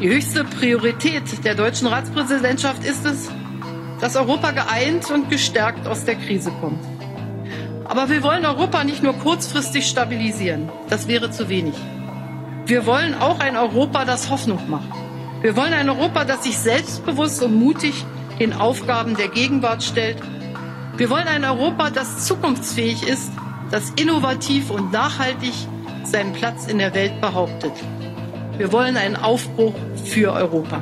Die höchste Priorität der deutschen Ratspräsidentschaft ist es, dass Europa geeint und gestärkt aus der Krise kommt. Aber wir wollen Europa nicht nur kurzfristig stabilisieren. Das wäre zu wenig. Wir wollen auch ein Europa, das Hoffnung macht. Wir wollen ein Europa, das sich selbstbewusst und mutig den Aufgaben der Gegenwart stellt. Wir wollen ein Europa, das zukunftsfähig ist, das innovativ und nachhaltig seinen Platz in der Welt behauptet. Wir wollen einen Aufbruch für Europa.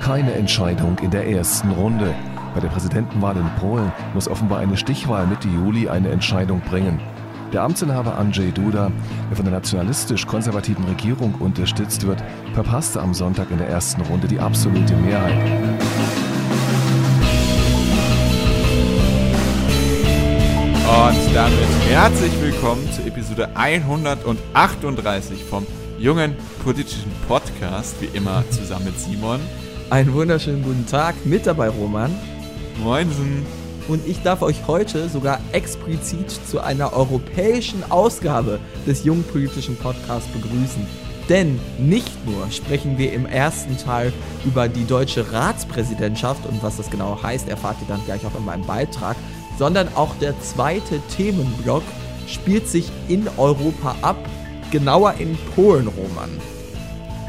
Keine Entscheidung in der ersten Runde. Bei der Präsidentenwahl in Polen muss offenbar eine Stichwahl Mitte Juli eine Entscheidung bringen. Der Amtsinhaber Andrzej Duda, der von der nationalistisch-konservativen Regierung unterstützt wird, verpasste am Sonntag in der ersten Runde die absolute Mehrheit. Und damit herzlich willkommen zu Episode 138 vom jungen politischen Podcast, wie immer zusammen mit Simon. Einen wunderschönen guten Tag, mit dabei Roman. Moinsen und ich darf euch heute sogar explizit zu einer europäischen Ausgabe des jungen politischen Podcasts begrüßen. Denn nicht nur sprechen wir im ersten Teil über die deutsche Ratspräsidentschaft und was das genau heißt, erfahrt ihr dann gleich auch in meinem Beitrag, sondern auch der zweite Themenblock spielt sich in Europa ab, genauer in Polen, Roman.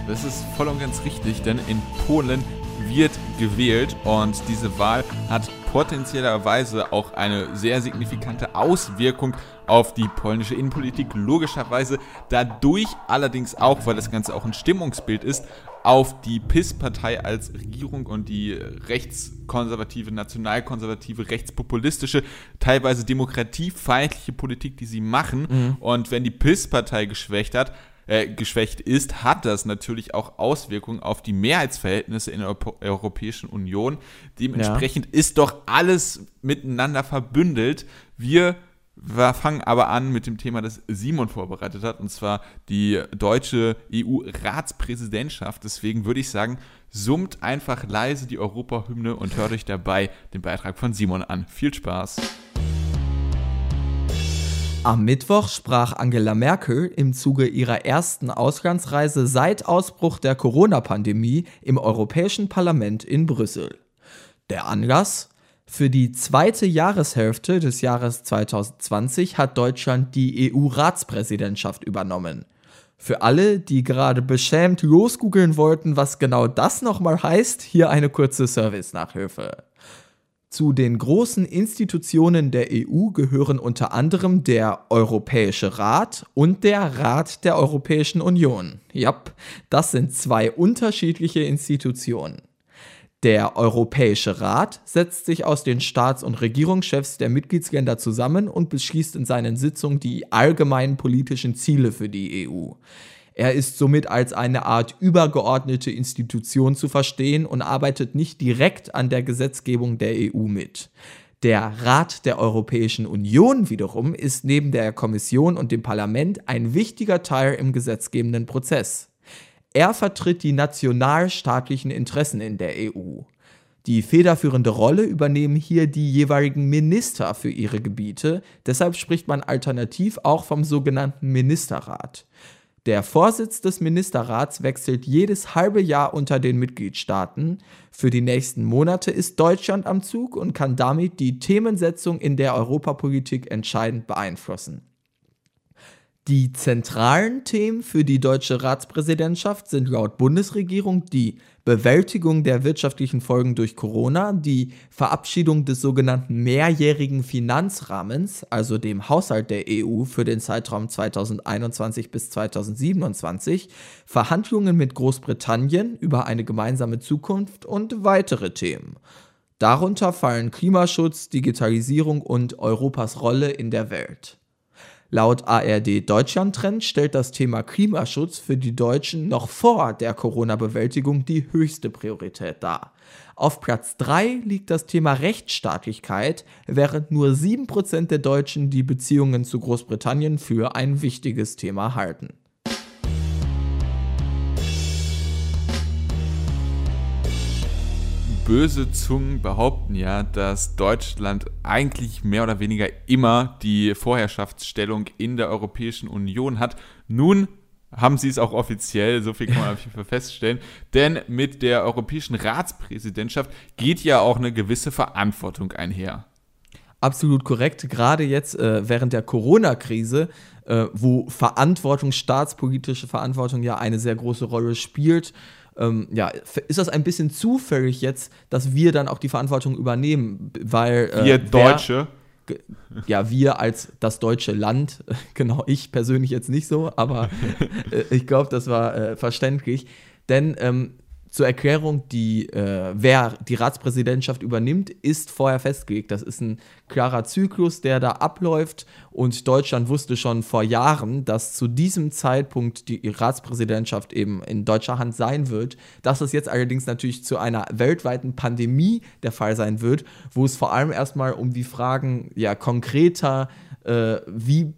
Das ist voll und ganz richtig, denn in Polen wird gewählt und diese Wahl hat potenziellerweise auch eine sehr signifikante Auswirkung auf die polnische Innenpolitik. Logischerweise dadurch allerdings auch, weil das Ganze auch ein Stimmungsbild ist, auf die PIS-Partei als Regierung und die rechtskonservative, nationalkonservative, rechtspopulistische, teilweise demokratiefeindliche Politik, die sie machen. Mhm. Und wenn die PIS-Partei geschwächt hat, äh, geschwächt ist, hat das natürlich auch Auswirkungen auf die Mehrheitsverhältnisse in der Europäischen Union. Dementsprechend ja. ist doch alles miteinander verbündelt. Wir wir fangen aber an mit dem Thema, das Simon vorbereitet hat, und zwar die deutsche EU-Ratspräsidentschaft. Deswegen würde ich sagen, summt einfach leise die Europahymne und hört euch dabei den Beitrag von Simon an. Viel Spaß! Am Mittwoch sprach Angela Merkel im Zuge ihrer ersten Auslandsreise seit Ausbruch der Corona-Pandemie im Europäischen Parlament in Brüssel. Der Anlass? Für die zweite Jahreshälfte des Jahres 2020 hat Deutschland die EU-Ratspräsidentschaft übernommen. Für alle, die gerade beschämt losgoogeln wollten, was genau das nochmal heißt, hier eine kurze Service-Nachhilfe. Zu den großen Institutionen der EU gehören unter anderem der Europäische Rat und der Rat der Europäischen Union. Ja, das sind zwei unterschiedliche Institutionen. Der Europäische Rat setzt sich aus den Staats- und Regierungschefs der Mitgliedsländer zusammen und beschließt in seinen Sitzungen die allgemeinen politischen Ziele für die EU. Er ist somit als eine Art übergeordnete Institution zu verstehen und arbeitet nicht direkt an der Gesetzgebung der EU mit. Der Rat der Europäischen Union wiederum ist neben der Kommission und dem Parlament ein wichtiger Teil im gesetzgebenden Prozess. Er vertritt die nationalstaatlichen Interessen in der EU. Die federführende Rolle übernehmen hier die jeweiligen Minister für ihre Gebiete, deshalb spricht man alternativ auch vom sogenannten Ministerrat. Der Vorsitz des Ministerrats wechselt jedes halbe Jahr unter den Mitgliedstaaten. Für die nächsten Monate ist Deutschland am Zug und kann damit die Themensetzung in der Europapolitik entscheidend beeinflussen. Die zentralen Themen für die deutsche Ratspräsidentschaft sind laut Bundesregierung die Bewältigung der wirtschaftlichen Folgen durch Corona, die Verabschiedung des sogenannten mehrjährigen Finanzrahmens, also dem Haushalt der EU für den Zeitraum 2021 bis 2027, Verhandlungen mit Großbritannien über eine gemeinsame Zukunft und weitere Themen. Darunter fallen Klimaschutz, Digitalisierung und Europas Rolle in der Welt. Laut ARD Deutschland Trend stellt das Thema Klimaschutz für die Deutschen noch vor der Corona-Bewältigung die höchste Priorität dar. Auf Platz 3 liegt das Thema Rechtsstaatlichkeit, während nur 7% der Deutschen die Beziehungen zu Großbritannien für ein wichtiges Thema halten. Böse Zungen behaupten ja, dass Deutschland eigentlich mehr oder weniger immer die Vorherrschaftsstellung in der Europäischen Union hat. Nun haben sie es auch offiziell, so viel kann man auf jeden Fall feststellen. Denn mit der europäischen Ratspräsidentschaft geht ja auch eine gewisse Verantwortung einher. Absolut korrekt. Gerade jetzt äh, während der Corona-Krise, äh, wo Verantwortung, staatspolitische Verantwortung ja eine sehr große Rolle spielt, ähm, ja, ist das ein bisschen zufällig jetzt, dass wir dann auch die Verantwortung übernehmen, weil äh, wir Deutsche ja, wir als das deutsche Land, genau, ich persönlich jetzt nicht so, aber äh, ich glaube, das war äh, verständlich. Denn ähm, zur Erklärung, die, äh, wer die Ratspräsidentschaft übernimmt, ist vorher festgelegt. Das ist ein klarer Zyklus, der da abläuft. Und Deutschland wusste schon vor Jahren, dass zu diesem Zeitpunkt die Ratspräsidentschaft eben in deutscher Hand sein wird. Dass es jetzt allerdings natürlich zu einer weltweiten Pandemie der Fall sein wird, wo es vor allem erstmal um die Fragen ja konkreter, äh, wie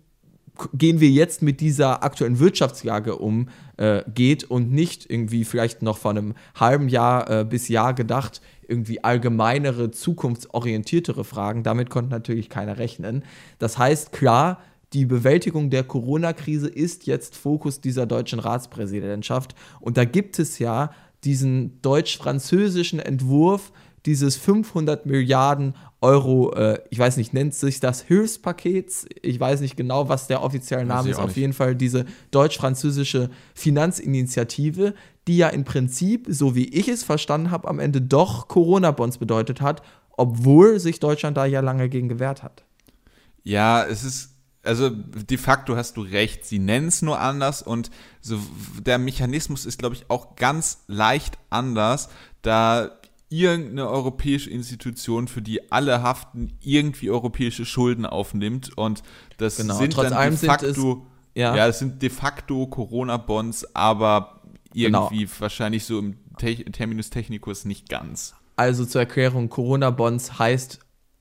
gehen wir jetzt mit dieser aktuellen Wirtschaftslage um, äh, geht und nicht irgendwie vielleicht noch vor einem halben Jahr äh, bis Jahr gedacht, irgendwie allgemeinere, zukunftsorientiertere Fragen. Damit konnte natürlich keiner rechnen. Das heißt, klar, die Bewältigung der Corona-Krise ist jetzt Fokus dieser deutschen Ratspräsidentschaft. Und da gibt es ja diesen deutsch-französischen Entwurf dieses 500 Milliarden Euro, äh, ich weiß nicht, nennt sich das Hilfspakets? Ich weiß nicht genau, was der offizielle Name ist. Auf jeden Fall diese deutsch-französische Finanzinitiative, die ja im Prinzip, so wie ich es verstanden habe, am Ende doch Corona-Bonds bedeutet hat, obwohl sich Deutschland da ja lange gegen gewehrt hat. Ja, es ist also de facto hast du recht, sie nennen es nur anders und so der Mechanismus ist, glaube ich, auch ganz leicht anders, da irgendeine europäische Institution, für die alle haften, irgendwie europäische Schulden aufnimmt. Und das genau, sind dann de facto, es, ja. ja, das sind de facto Corona-Bonds, aber irgendwie genau. wahrscheinlich so im Te Terminus technicus nicht ganz. Also zur Erklärung, Corona-Bonds heißt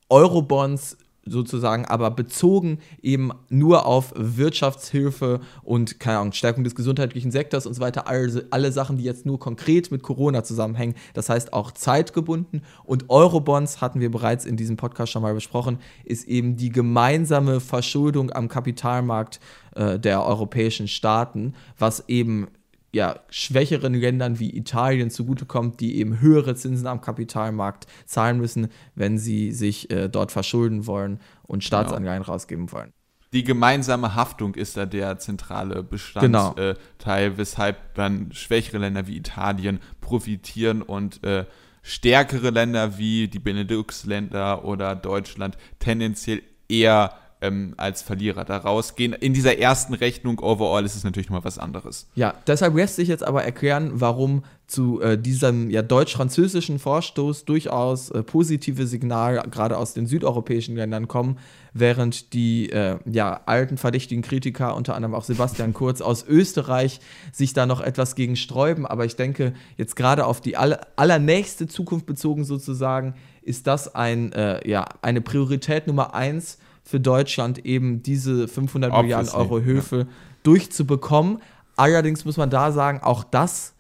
Euro-Bonds sozusagen, aber bezogen eben nur auf Wirtschaftshilfe und, keine Ahnung, Stärkung des gesundheitlichen Sektors und so weiter. Alle, alle Sachen, die jetzt nur konkret mit Corona zusammenhängen. Das heißt auch zeitgebunden. Und Eurobonds, hatten wir bereits in diesem Podcast schon mal besprochen, ist eben die gemeinsame Verschuldung am Kapitalmarkt äh, der europäischen Staaten, was eben ja, schwächeren Ländern wie Italien zugutekommt, die eben höhere Zinsen am Kapitalmarkt zahlen müssen, wenn sie sich äh, dort verschulden wollen und Staatsanleihen genau. rausgeben wollen. Die gemeinsame Haftung ist da der zentrale Bestandteil, genau. äh, weshalb dann schwächere Länder wie Italien profitieren und äh, stärkere Länder wie die Benelux-Länder oder Deutschland tendenziell eher ähm, als Verlierer da rausgehen. In dieser ersten Rechnung overall ist es natürlich mal was anderes. Ja, deshalb lässt sich jetzt aber erklären, warum zu äh, diesem ja, deutsch-französischen Vorstoß durchaus äh, positive Signale gerade aus den südeuropäischen Ländern kommen, während die äh, ja, alten verdächtigen Kritiker, unter anderem auch Sebastian Kurz aus Österreich, sich da noch etwas gegen sträuben. Aber ich denke, jetzt gerade auf die aller, allernächste Zukunft bezogen sozusagen, ist das ein, äh, ja, eine Priorität Nummer eins für Deutschland eben diese 500 Obviously, Milliarden Euro Hilfe ja. durchzubekommen. Allerdings muss man da sagen, auch das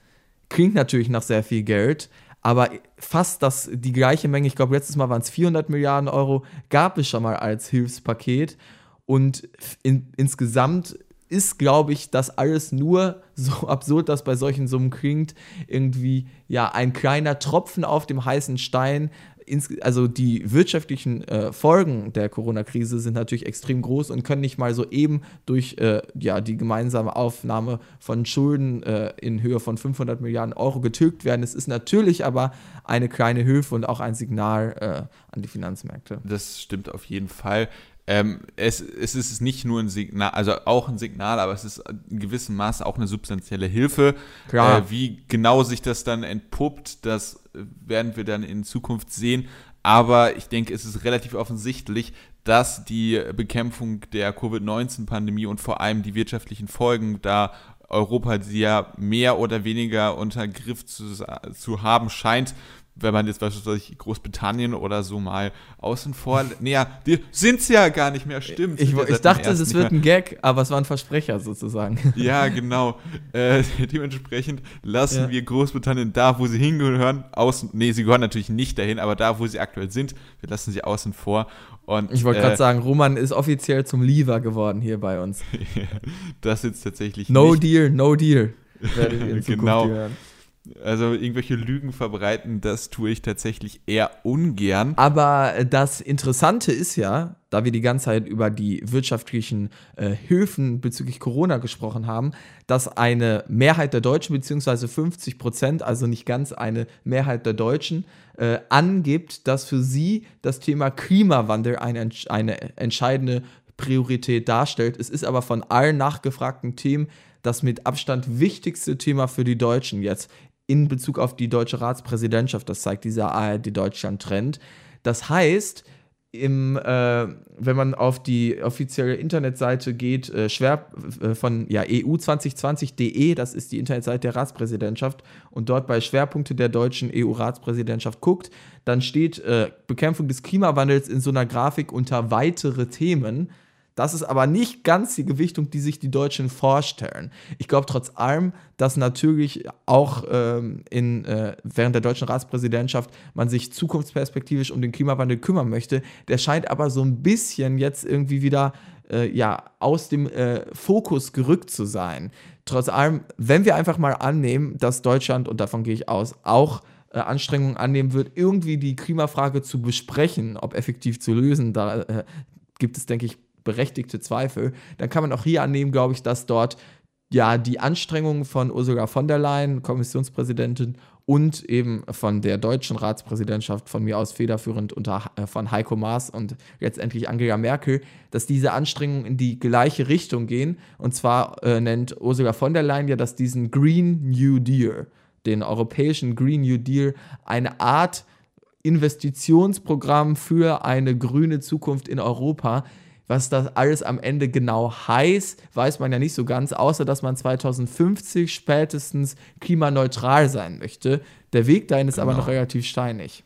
klingt natürlich nach sehr viel Geld, aber fast das, die gleiche Menge, ich glaube letztes Mal waren es 400 Milliarden Euro, gab es schon mal als Hilfspaket. Und in, insgesamt ist, glaube ich, das alles nur so absurd, dass bei solchen Summen klingt, irgendwie ja ein kleiner Tropfen auf dem heißen Stein, also die wirtschaftlichen äh, Folgen der Corona-Krise sind natürlich extrem groß und können nicht mal so eben durch äh, ja, die gemeinsame Aufnahme von Schulden äh, in Höhe von 500 Milliarden Euro getilgt werden. Es ist natürlich aber eine kleine Hilfe und auch ein Signal äh, an die Finanzmärkte. Das stimmt auf jeden Fall. Ähm, es, es, ist nicht nur ein Signal, also auch ein Signal, aber es ist in gewissem Maße auch eine substanzielle Hilfe. Klar. Äh, wie genau sich das dann entpuppt, das werden wir dann in Zukunft sehen. Aber ich denke, es ist relativ offensichtlich, dass die Bekämpfung der Covid-19-Pandemie und vor allem die wirtschaftlichen Folgen da Europa, die ja mehr oder weniger unter Griff zu, zu haben scheint, wenn man jetzt beispielsweise Großbritannien oder so mal außen vor. Naja, die sind es ja gar nicht mehr, stimmt. Ich, ich dachte, es wird ein Gag, aber es war ein Versprecher sozusagen. Ja, genau. Äh, dementsprechend lassen ja. wir Großbritannien da, wo sie hingehören, außen. Nee, sie gehören natürlich nicht dahin, aber da, wo sie aktuell sind, wir lassen sie außen vor. Und, ich wollte gerade äh, sagen, Roman ist offiziell zum Lever geworden hier bei uns. das jetzt tatsächlich No nicht. deal, no deal. genau. Hören. Also irgendwelche Lügen verbreiten, das tue ich tatsächlich eher ungern. Aber das Interessante ist ja, da wir die ganze Zeit über die wirtschaftlichen äh, Hilfen bezüglich Corona gesprochen haben, dass eine Mehrheit der Deutschen, beziehungsweise 50 Prozent, also nicht ganz eine Mehrheit der Deutschen, äh, angibt, dass für sie das Thema Klimawandel eine, eine entscheidende Priorität darstellt. Es ist aber von allen nachgefragten Themen das mit Abstand wichtigste Thema für die Deutschen jetzt in Bezug auf die deutsche Ratspräsidentschaft. Das zeigt dieser ARD-Deutschland-Trend. Das heißt, im, äh, wenn man auf die offizielle Internetseite geht, äh, schwer, äh, von ja, EU2020.de, das ist die Internetseite der Ratspräsidentschaft, und dort bei Schwerpunkte der deutschen EU-Ratspräsidentschaft guckt, dann steht äh, Bekämpfung des Klimawandels in so einer Grafik unter weitere Themen. Das ist aber nicht ganz die Gewichtung, die sich die Deutschen vorstellen. Ich glaube trotz allem, dass natürlich auch ähm, in, äh, während der deutschen Ratspräsidentschaft man sich zukunftsperspektivisch um den Klimawandel kümmern möchte. Der scheint aber so ein bisschen jetzt irgendwie wieder äh, ja, aus dem äh, Fokus gerückt zu sein. Trotz allem, wenn wir einfach mal annehmen, dass Deutschland, und davon gehe ich aus, auch äh, Anstrengungen annehmen wird, irgendwie die Klimafrage zu besprechen, ob effektiv zu lösen, da äh, gibt es, denke ich, berechtigte Zweifel, dann kann man auch hier annehmen, glaube ich, dass dort ja die Anstrengungen von Ursula von der Leyen, Kommissionspräsidentin, und eben von der deutschen Ratspräsidentschaft, von mir aus federführend unter äh, von Heiko Maas und letztendlich Angela Merkel, dass diese Anstrengungen in die gleiche Richtung gehen. Und zwar äh, nennt Ursula von der Leyen ja, dass diesen Green New Deal, den europäischen Green New Deal, eine Art Investitionsprogramm für eine grüne Zukunft in Europa was das alles am Ende genau heißt, weiß man ja nicht so ganz, außer dass man 2050 spätestens klimaneutral sein möchte. Der Weg dahin ist genau. aber noch relativ steinig.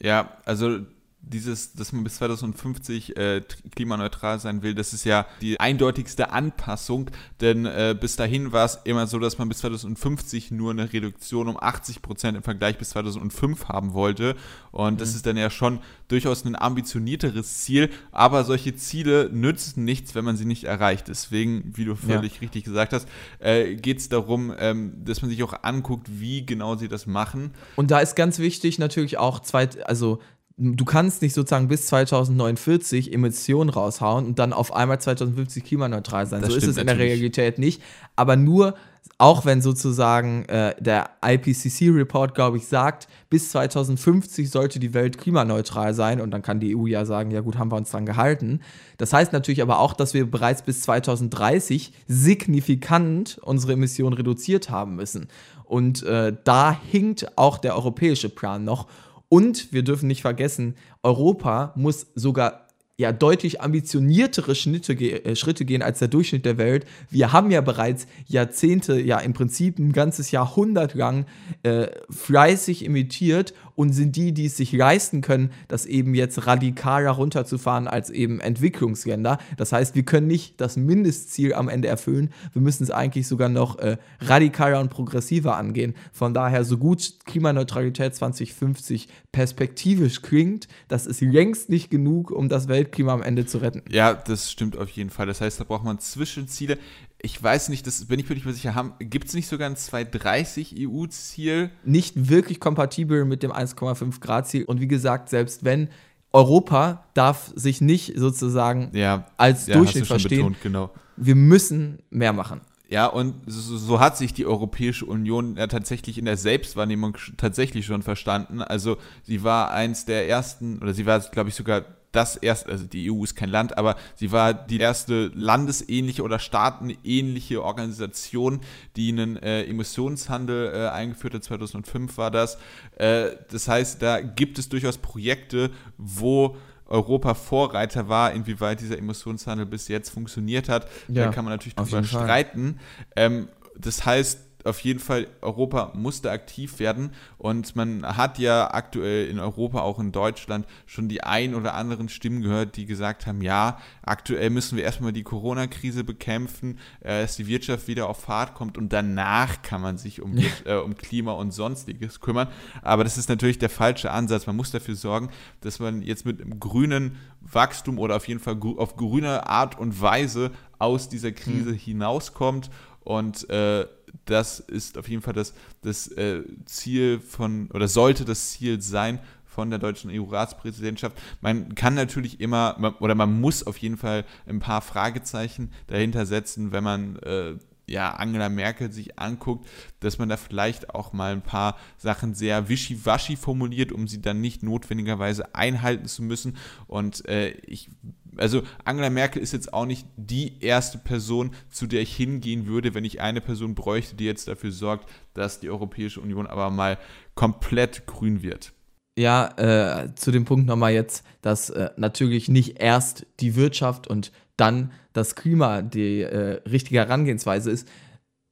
Ja, also dieses, dass man bis 2050 äh, klimaneutral sein will, das ist ja die eindeutigste Anpassung, denn äh, bis dahin war es immer so, dass man bis 2050 nur eine Reduktion um 80 Prozent im Vergleich bis 2005 haben wollte. Und mhm. das ist dann ja schon durchaus ein ambitionierteres Ziel, aber solche Ziele nützen nichts, wenn man sie nicht erreicht. Deswegen, wie du völlig ja. richtig gesagt hast, äh, geht es darum, ähm, dass man sich auch anguckt, wie genau sie das machen. Und da ist ganz wichtig natürlich auch zwei, also du kannst nicht sozusagen bis 2049 Emissionen raushauen und dann auf einmal 2050 klimaneutral sein. Das so ist es in der Realität nicht. Aber nur, auch wenn sozusagen äh, der IPCC-Report, glaube ich, sagt, bis 2050 sollte die Welt klimaneutral sein und dann kann die EU ja sagen, ja gut, haben wir uns dran gehalten. Das heißt natürlich aber auch, dass wir bereits bis 2030 signifikant unsere Emissionen reduziert haben müssen. Und äh, da hinkt auch der europäische Plan noch. Und wir dürfen nicht vergessen, Europa muss sogar ja deutlich ambitioniertere Schnitte, äh, Schritte gehen als der Durchschnitt der Welt. Wir haben ja bereits Jahrzehnte, ja im Prinzip ein ganzes Jahrhundert lang äh, fleißig imitiert und sind die, die es sich leisten können, das eben jetzt radikaler runterzufahren als eben Entwicklungsländer. Das heißt, wir können nicht das Mindestziel am Ende erfüllen. Wir müssen es eigentlich sogar noch äh, radikaler und progressiver angehen. Von daher, so gut Klimaneutralität 2050 perspektivisch klingt, das ist längst nicht genug, um das Weltklima am Ende zu retten. Ja, das stimmt auf jeden Fall. Das heißt, da braucht man Zwischenziele ich weiß nicht, das bin ich mir nicht mehr sicher, gibt es nicht sogar ein 230 EU-Ziel? Nicht wirklich kompatibel mit dem 1,5 Grad-Ziel. Und wie gesagt, selbst wenn Europa darf sich nicht sozusagen ja, als ja, Durchschnitt verstehen. Betont, genau. Wir müssen mehr machen. Ja, und so, so, hat sich die Europäische Union ja tatsächlich in der Selbstwahrnehmung tatsächlich schon verstanden. Also sie war eins der ersten, oder sie war, glaube ich, sogar das erste, also die EU ist kein Land, aber sie war die erste landesähnliche oder staatenähnliche Organisation, die einen äh, Emissionshandel äh, eingeführt hat. 2005 war das. Äh, das heißt, da gibt es durchaus Projekte, wo Europa Vorreiter war, inwieweit dieser Emissionshandel bis jetzt funktioniert hat. Ja, da kann man natürlich drüber streiten. Ähm, das heißt, auf jeden Fall, Europa musste aktiv werden und man hat ja aktuell in Europa, auch in Deutschland, schon die ein oder anderen Stimmen gehört, die gesagt haben, ja, aktuell müssen wir erstmal die Corona-Krise bekämpfen, äh, dass die Wirtschaft wieder auf Fahrt kommt und danach kann man sich um, äh, um Klima und sonstiges kümmern. Aber das ist natürlich der falsche Ansatz. Man muss dafür sorgen, dass man jetzt mit einem grünen Wachstum oder auf jeden Fall auf grüne Art und Weise aus dieser Krise mhm. hinauskommt und äh, das ist auf jeden Fall das, das äh, Ziel von, oder sollte das Ziel sein von der deutschen EU-Ratspräsidentschaft. Man kann natürlich immer, oder man muss auf jeden Fall ein paar Fragezeichen dahinter setzen, wenn man äh, ja, Angela Merkel sich anguckt, dass man da vielleicht auch mal ein paar Sachen sehr wischiwaschi formuliert, um sie dann nicht notwendigerweise einhalten zu müssen. Und äh, ich also Angela Merkel ist jetzt auch nicht die erste Person, zu der ich hingehen würde, wenn ich eine Person bräuchte, die jetzt dafür sorgt, dass die Europäische Union aber mal komplett grün wird. Ja, äh, zu dem Punkt nochmal jetzt, dass äh, natürlich nicht erst die Wirtschaft und dann das Klima die äh, richtige Herangehensweise ist.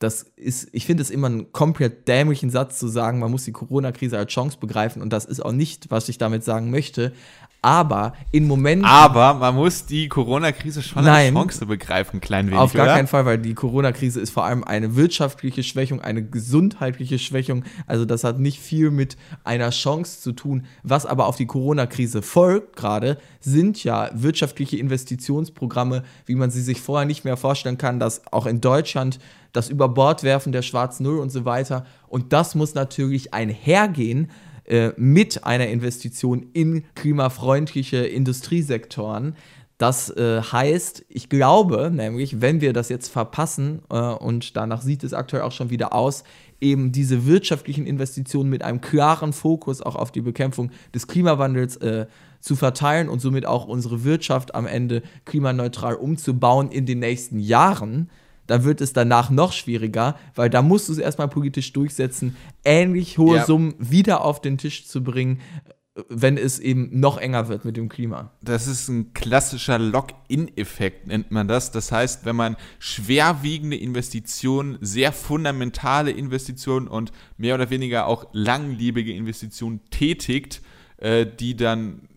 Das ist, ich finde es immer einen komplett dämlichen Satz zu sagen, man muss die Corona-Krise als Chance begreifen und das ist auch nicht, was ich damit sagen möchte. Aber in Momenten. Aber man muss die Corona-Krise schon Nein, als Chance begreifen, klein wenig. Auf gar oder? keinen Fall, weil die Corona-Krise ist vor allem eine wirtschaftliche Schwächung, eine gesundheitliche Schwächung. Also das hat nicht viel mit einer Chance zu tun. Was aber auf die Corona-Krise folgt gerade, sind ja wirtschaftliche Investitionsprogramme, wie man sie sich vorher nicht mehr vorstellen kann, dass auch in Deutschland das Überbordwerfen der Schwarz Null und so weiter. Und das muss natürlich einhergehen äh, mit einer Investition in klimafreundliche Industriesektoren. Das äh, heißt, ich glaube nämlich, wenn wir das jetzt verpassen, äh, und danach sieht es aktuell auch schon wieder aus, eben diese wirtschaftlichen Investitionen mit einem klaren Fokus auch auf die Bekämpfung des Klimawandels äh, zu verteilen und somit auch unsere Wirtschaft am Ende klimaneutral umzubauen in den nächsten Jahren, dann wird es danach noch schwieriger, weil da musst du es erstmal politisch durchsetzen, ähnlich hohe ja. Summen wieder auf den Tisch zu bringen, wenn es eben noch enger wird mit dem Klima. Das ist ein klassischer Lock-in-Effekt, nennt man das. Das heißt, wenn man schwerwiegende Investitionen, sehr fundamentale Investitionen und mehr oder weniger auch langlebige Investitionen tätigt, äh, die dann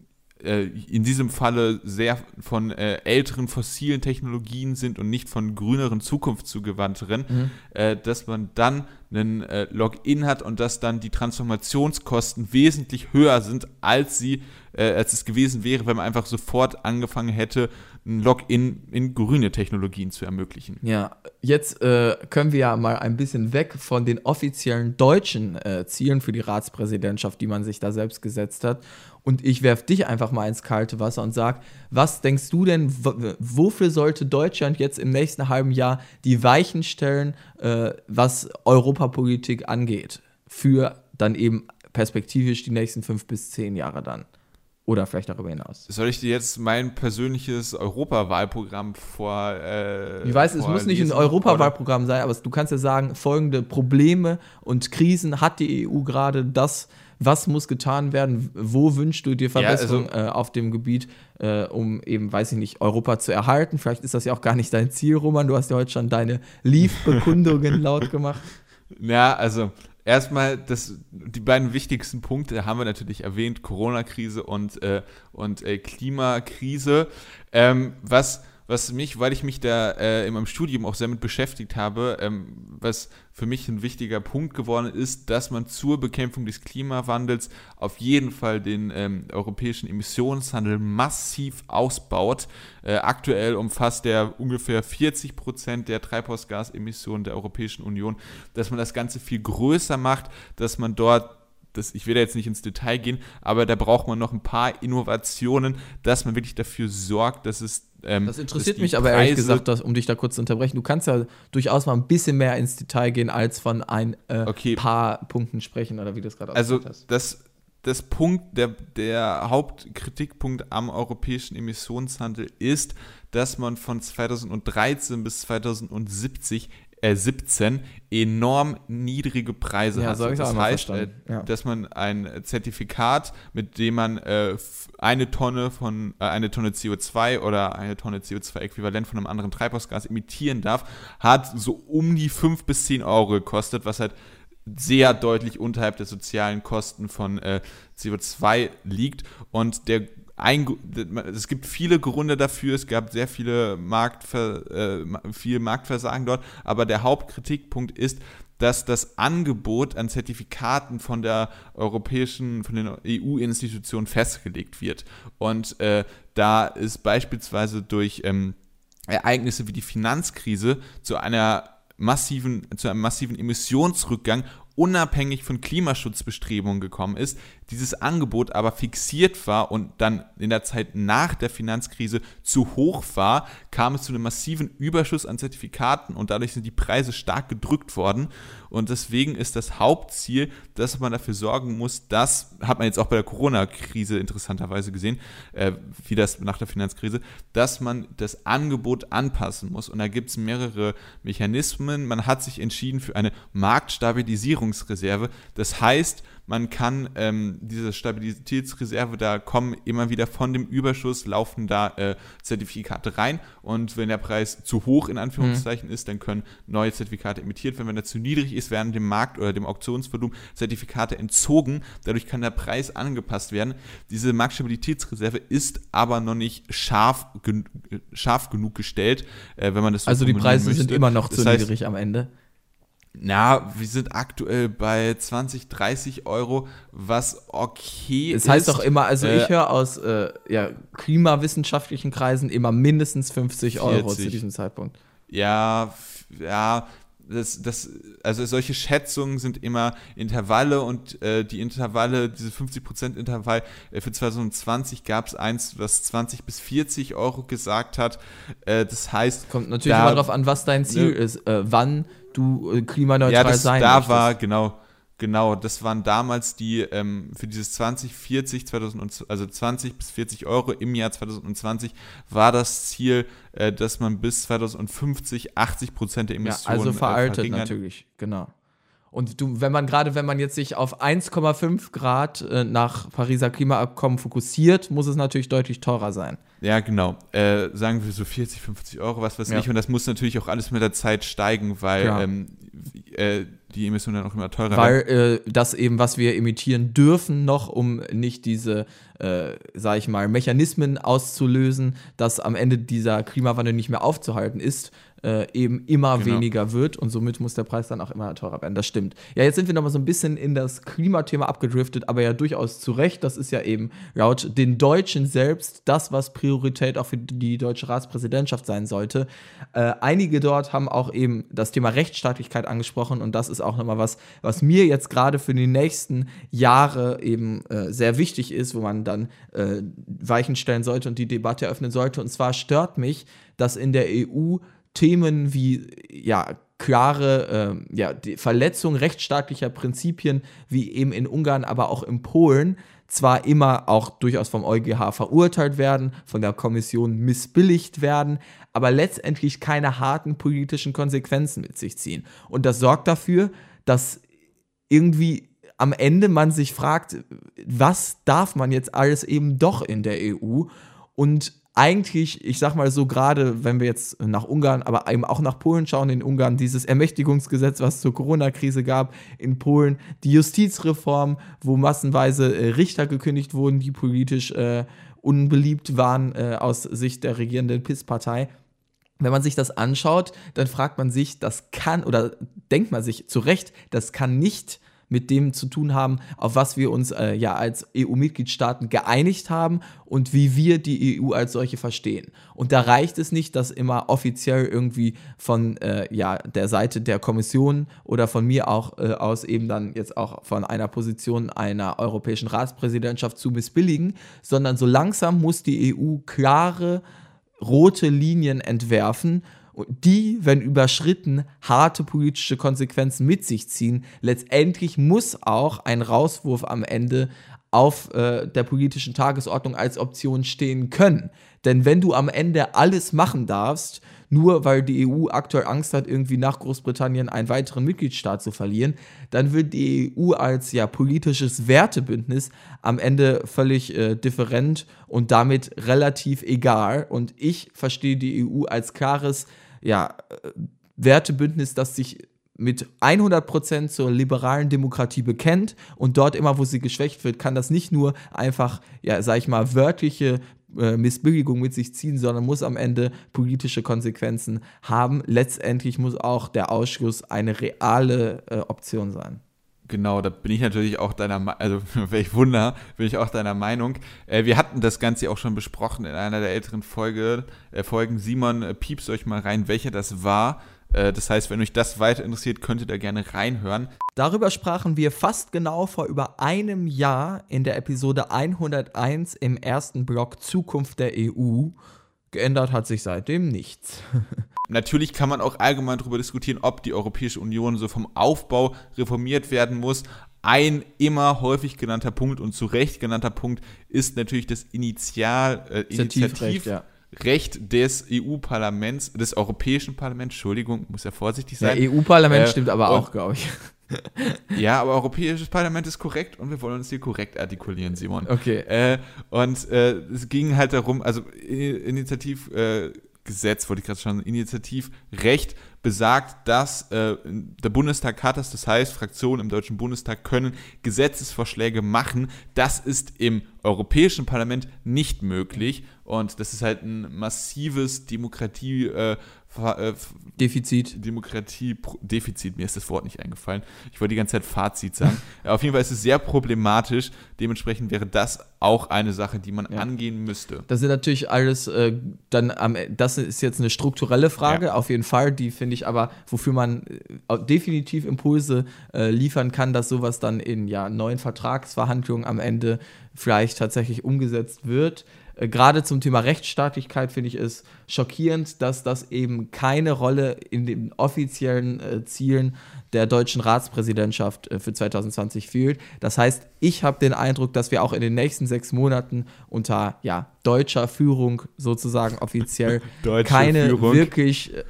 äh, in diesem Falle sehr von äh, älteren fossilen Technologien sind und nicht von grüneren, zukunftszugewandteren, mhm. äh, dass man dann einen äh, Login hat und dass dann die Transformationskosten wesentlich höher sind, als sie, äh, als es gewesen wäre, wenn man einfach sofort angefangen hätte, ein Login in grüne Technologien zu ermöglichen. Ja, jetzt äh, können wir ja mal ein bisschen weg von den offiziellen deutschen äh, Zielen für die Ratspräsidentschaft, die man sich da selbst gesetzt hat. Und ich werfe dich einfach mal ins kalte Wasser und sag, was denkst du denn, wofür sollte Deutschland jetzt im nächsten halben Jahr die Weichen stellen, äh, was Europapolitik angeht? Für dann eben perspektivisch die nächsten fünf bis zehn Jahre dann. Oder vielleicht darüber hinaus. Soll ich dir jetzt mein persönliches Europawahlprogramm vor. Äh, ich weiß, es muss nicht ein Europawahlprogramm sein, aber du kannst ja sagen, folgende Probleme und Krisen hat die EU gerade, das, was muss getan werden, wo wünschst du dir Verbesserungen ja, also, äh, auf dem Gebiet, äh, um eben, weiß ich nicht, Europa zu erhalten. Vielleicht ist das ja auch gar nicht dein Ziel, Roman. Du hast ja heute schon deine Leave-Bekundungen laut gemacht. Ja, also erstmal, das, die beiden wichtigsten Punkte haben wir natürlich erwähnt, Corona-Krise und, äh, und äh, Klimakrise. Ähm, was was mich, weil ich mich da äh, in meinem Studium auch sehr mit beschäftigt habe, ähm, was für mich ein wichtiger Punkt geworden ist, dass man zur Bekämpfung des Klimawandels auf jeden Fall den ähm, europäischen Emissionshandel massiv ausbaut. Äh, aktuell umfasst der ungefähr 40 Prozent der Treibhausgasemissionen der Europäischen Union, dass man das Ganze viel größer macht, dass man dort das, ich will da jetzt nicht ins Detail gehen, aber da braucht man noch ein paar Innovationen, dass man wirklich dafür sorgt, dass es ähm, das interessiert mich aber ehrlich gesagt, dass, um dich da kurz zu unterbrechen. Du kannst ja durchaus mal ein bisschen mehr ins Detail gehen, als von ein äh, okay. paar Punkten sprechen, oder wie du es gerade Also, das, das Punkt, der, der Hauptkritikpunkt am europäischen Emissionshandel ist, dass man von 2013 bis 2070 äh, 17 enorm niedrige Preise Ja, hat. so das heißt, äh. Ja. dass man ein Zertifikat, mit dem man äh, eine Tonne von äh, eine Tonne CO2 oder eine Tonne CO2-Äquivalent von einem anderen Treibhausgas emittieren darf, hat so um die 5 bis 10 Euro gekostet, was halt sehr deutlich unterhalb der sozialen Kosten von äh, CO2 liegt. Und der ein, es gibt viele Gründe dafür, es gab sehr viele Marktver, äh, viel Marktversagen dort, aber der Hauptkritikpunkt ist, dass das Angebot an Zertifikaten von der europäischen, von den EU-Institutionen festgelegt wird. Und äh, da ist beispielsweise durch ähm, Ereignisse wie die Finanzkrise zu einer massiven, zu einem massiven Emissionsrückgang unabhängig von Klimaschutzbestrebungen gekommen ist, dieses Angebot aber fixiert war und dann in der Zeit nach der Finanzkrise zu hoch war, kam es zu einem massiven Überschuss an Zertifikaten und dadurch sind die Preise stark gedrückt worden. Und deswegen ist das Hauptziel, dass man dafür sorgen muss, dass, hat man jetzt auch bei der Corona-Krise interessanterweise gesehen, äh, wie das nach der Finanzkrise, dass man das Angebot anpassen muss. Und da gibt es mehrere Mechanismen. Man hat sich entschieden für eine Marktstabilisierungsreserve. Das heißt, man kann ähm, diese Stabilitätsreserve, da kommen immer wieder von dem Überschuss laufen da äh, Zertifikate rein und wenn der Preis zu hoch in Anführungszeichen ist, dann können neue Zertifikate emittiert werden. Wenn er zu niedrig ist, werden dem Markt oder dem Auktionsvolumen Zertifikate entzogen. Dadurch kann der Preis angepasst werden. Diese Marktstabilitätsreserve ist aber noch nicht scharf, gen scharf genug gestellt, äh, wenn man das so Also die Preise sind möchte. immer noch Das zu heißt, niedrig am Ende. Na, wir sind aktuell bei 20, 30 Euro, was okay Es ist. heißt doch immer, also äh, ich höre aus äh, ja, klimawissenschaftlichen Kreisen immer mindestens 50 Euro zu 40. diesem Zeitpunkt. Ja, ja, das, das, also solche Schätzungen sind immer Intervalle und äh, die Intervalle, diese 50% Intervall äh, für 2020 gab es eins, was 20 bis 40 Euro gesagt hat. Äh, das heißt, Kommt natürlich Da- immer darauf an, was dein Ziel ne- ist, äh, wann du äh, klimaneutral ja, das, sein da möchtest. war, genau, genau, das waren damals die, ähm, für dieses 2040, 2000 und, also 20 bis 40 Euro im Jahr 2020 war das Ziel, äh, dass man bis 2050 80 Prozent der ja, Emissionen also äh, veraltet verringert. natürlich, genau. Und du, wenn man gerade, wenn man jetzt sich auf 1,5 Grad äh, nach Pariser Klimaabkommen fokussiert, muss es natürlich deutlich teurer sein. Ja, genau. Äh, sagen wir so 40, 50 Euro, was weiß Ja. ich. Und das muss natürlich auch alles mit der Zeit steigen, weil Klar. ähm, äh, die Emissionen dann auch immer teurer Weil äh, das eben, was wir emittieren dürfen, noch, um nicht diese, äh, sag ich mal, Mechanismen auszulösen, dass am Ende dieser Klimawandel nicht mehr aufzuhalten ist, äh, eben immer Genau. weniger wird und somit muss der Preis dann auch immer teurer werden. Das stimmt. Ja, jetzt sind wir nochmal so ein bisschen in das Klimathema abgedriftet, aber ja durchaus zu Recht. Das ist ja eben laut den Deutschen selbst das, was Priorität auch für die deutsche Ratspräsidentschaft sein sollte. Äh, einige dort haben auch eben das Thema Rechtsstaatlichkeit angesprochen und das ist auch nochmal was, was mir jetzt gerade für die nächsten Jahre eben äh, sehr wichtig ist, wo man dann äh, Weichen stellen sollte und die Debatte eröffnen sollte. Und zwar stört mich, dass in der EU Themen wie ja klare ähm, ja, Verletzung rechtsstaatlicher Prinzipien, wie eben in Ungarn, aber auch in Polen, zwar immer auch durchaus vom EuGH verurteilt werden, von der Kommission missbilligt werden, aber letztendlich keine harten politischen Konsequenzen mit sich ziehen. Und das sorgt dafür, dass irgendwie am Ende man sich fragt, was darf man jetzt alles eben doch in der EU? Und eigentlich, ich sag mal so, gerade wenn wir jetzt nach Ungarn, aber eben auch nach Polen schauen, in Ungarn dieses Ermächtigungsgesetz, was zur Corona-Krise gab, in Polen die Justizreform, wo massenweise äh, Richter gekündigt wurden, die politisch äh, unbeliebt waren äh, aus Sicht der regierenden PIS-Partei. Wenn man sich das anschaut, dann fragt man sich, das kann oder denkt man sich zu Recht, das kann nicht mit dem zu tun haben, auf was wir uns äh, ja als EU-Mitgliedstaaten geeinigt haben und wie wir die EU als solche verstehen. Und da reicht es nicht, dass immer offiziell irgendwie von äh, ja, der Seite der Kommission oder von mir auch äh, aus eben dann jetzt auch von einer Position einer europäischen Ratspräsidentschaft zu missbilligen, sondern so langsam muss die EU klare rote Linien entwerfen, die, wenn überschritten, harte politische Konsequenzen mit sich ziehen. Letztendlich muss auch ein Rauswurf am Ende auf äh, der politischen Tagesordnung als Option stehen können. Denn wenn du am Ende alles machen darfst, nur weil die EU aktuell Angst hat, irgendwie nach Großbritannien einen weiteren Mitgliedstaat zu verlieren, dann wird die EU als ja politisches Wertebündnis am Ende völlig äh, different und damit relativ egal. Und ich verstehe die EU als klares ja, äh, Wertebündnis, das sich mit 100% zur liberalen Demokratie bekennt und dort immer, wo sie geschwächt wird, kann das nicht nur einfach, ja, sag ich mal, wörtliche äh, Missbilligung mit sich ziehen, sondern muss am Ende politische Konsequenzen haben. Letztendlich muss auch der Ausschluss eine reale äh, Option sein. Genau, da bin ich natürlich auch deiner, also welch Wunder, bin ich auch deiner Meinung. Äh, wir hatten das Ganze auch schon besprochen in einer der älteren Folge, äh, Folgen. Simon, äh, piepst euch mal rein, welcher das war. Äh, das heißt, wenn euch das weiter interessiert, könnt ihr da gerne reinhören. Darüber sprachen wir fast genau vor über einem Jahr in der Episode 101 im ersten Blog Zukunft der EU. Geändert hat sich seitdem nichts. Natürlich kann man auch allgemein darüber diskutieren, ob die Europäische Union so vom Aufbau reformiert werden muss. Ein immer häufig genannter Punkt und zu Recht genannter Punkt ist natürlich das Initial, äh, Initiativrecht, ja. Recht des EU-Parlaments, des Europäischen Parlaments, Entschuldigung, muss ja vorsichtig sein. Der EU-Parlament äh, stimmt aber auch, glaube ich. ja, aber Europäisches Parlament ist korrekt und wir wollen uns hier korrekt artikulieren, Simon. Okay. Äh, und äh, es ging halt darum, also Initiativgesetz, wollte ich gerade schon, Initiativrecht besagt, dass äh, der Bundestag hat das, das heißt, Fraktionen im Deutschen Bundestag können Gesetzesvorschläge machen. Das ist im Europäischen Parlament nicht möglich und das ist halt ein massives Demokratie- äh, Defizit. Demokratie, Defizit, mir ist das Wort nicht eingefallen. Ich wollte die ganze Zeit Fazit sagen. Auf jeden Fall ist es sehr problematisch. Dementsprechend wäre das auch eine Sache, die man ja. angehen müsste. Das sind natürlich alles äh, dann am, das ist jetzt eine strukturelle Frage, ja. auf jeden Fall, die finde ich aber, wofür man äh, definitiv Impulse äh, liefern kann, dass sowas dann in ja, neuen Vertragsverhandlungen am Ende vielleicht tatsächlich umgesetzt wird. Äh, gerade zum Thema Rechtsstaatlichkeit finde ich es schockierend, dass das eben keine Rolle in den offiziellen äh, Zielen der deutschen Ratspräsidentschaft äh, für 2020 fühlt. Das heißt, ich habe den Eindruck, dass wir auch in den nächsten sechs Monaten unter ja, deutscher Führung sozusagen offiziell keine Führung. wirklich äh,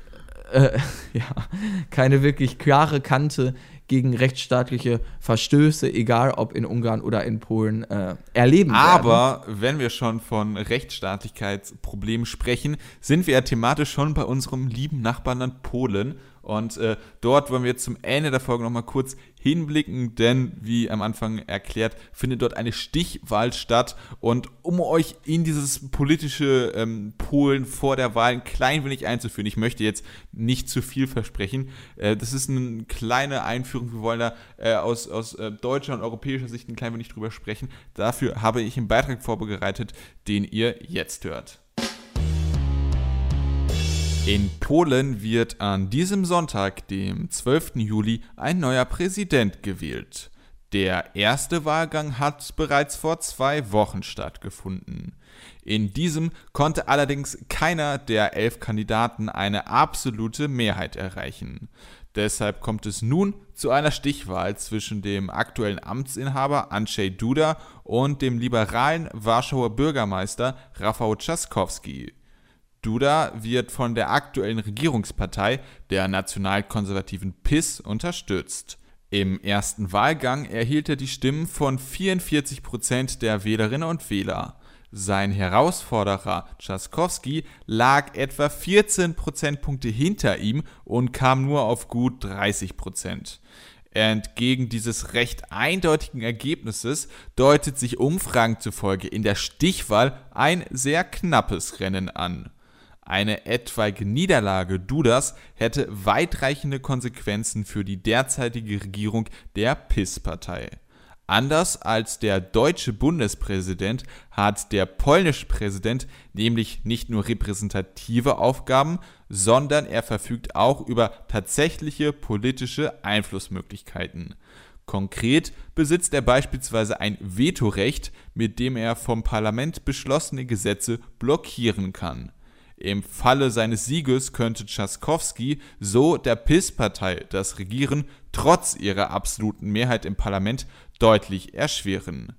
äh, ja, keine wirklich klare Kante gegen rechtsstaatliche Verstöße, egal ob in Ungarn oder in Polen, äh, erleben Aber werden. wenn wir schon von Rechtsstaatlichkeitsproblemen sprechen, sind wir ja thematisch schon bei unserem lieben Nachbarland Polen. Und äh, dort wollen wir zum Ende der Folge nochmal kurz hinblicken, denn wie am Anfang erklärt, findet dort eine Stichwahl statt. Und um euch in dieses politische ähm, Polen vor der Wahl ein klein wenig einzuführen, ich möchte jetzt nicht zu viel versprechen, äh, das ist eine kleine Einführung, wir wollen da äh, aus, aus äh, deutscher und europäischer Sicht ein klein wenig drüber sprechen. Dafür habe ich einen Beitrag vorbereitet, den ihr jetzt hört. In Polen wird an diesem Sonntag, dem 12. Juli, ein neuer Präsident gewählt. Der erste Wahlgang hat bereits vor zwei Wochen stattgefunden. In diesem konnte allerdings keiner der elf Kandidaten eine absolute Mehrheit erreichen. Deshalb kommt es nun zu einer Stichwahl zwischen dem aktuellen Amtsinhaber Andrzej Duda und dem liberalen Warschauer Bürgermeister Rafał Trzaskowski. Duda wird von der aktuellen Regierungspartei, der nationalkonservativen PIS, unterstützt. Im ersten Wahlgang erhielt er die Stimmen von 44 Prozent der Wählerinnen und Wähler. Sein Herausforderer Tschaskowski lag etwa 14 Prozentpunkte hinter ihm und kam nur auf gut 30 Prozent. Entgegen dieses recht eindeutigen Ergebnisses deutet sich Umfragen zufolge in der Stichwahl ein sehr knappes Rennen an. Eine etwaige Niederlage Dudas hätte weitreichende Konsequenzen für die derzeitige Regierung der PIS-Partei. Anders als der deutsche Bundespräsident hat der polnische Präsident nämlich nicht nur repräsentative Aufgaben, sondern er verfügt auch über tatsächliche politische Einflussmöglichkeiten. Konkret besitzt er beispielsweise ein Vetorecht, mit dem er vom Parlament beschlossene Gesetze blockieren kann. Im Falle seines Sieges könnte Tschaskowski so der PIS-Partei das Regieren trotz ihrer absoluten Mehrheit im Parlament deutlich erschweren.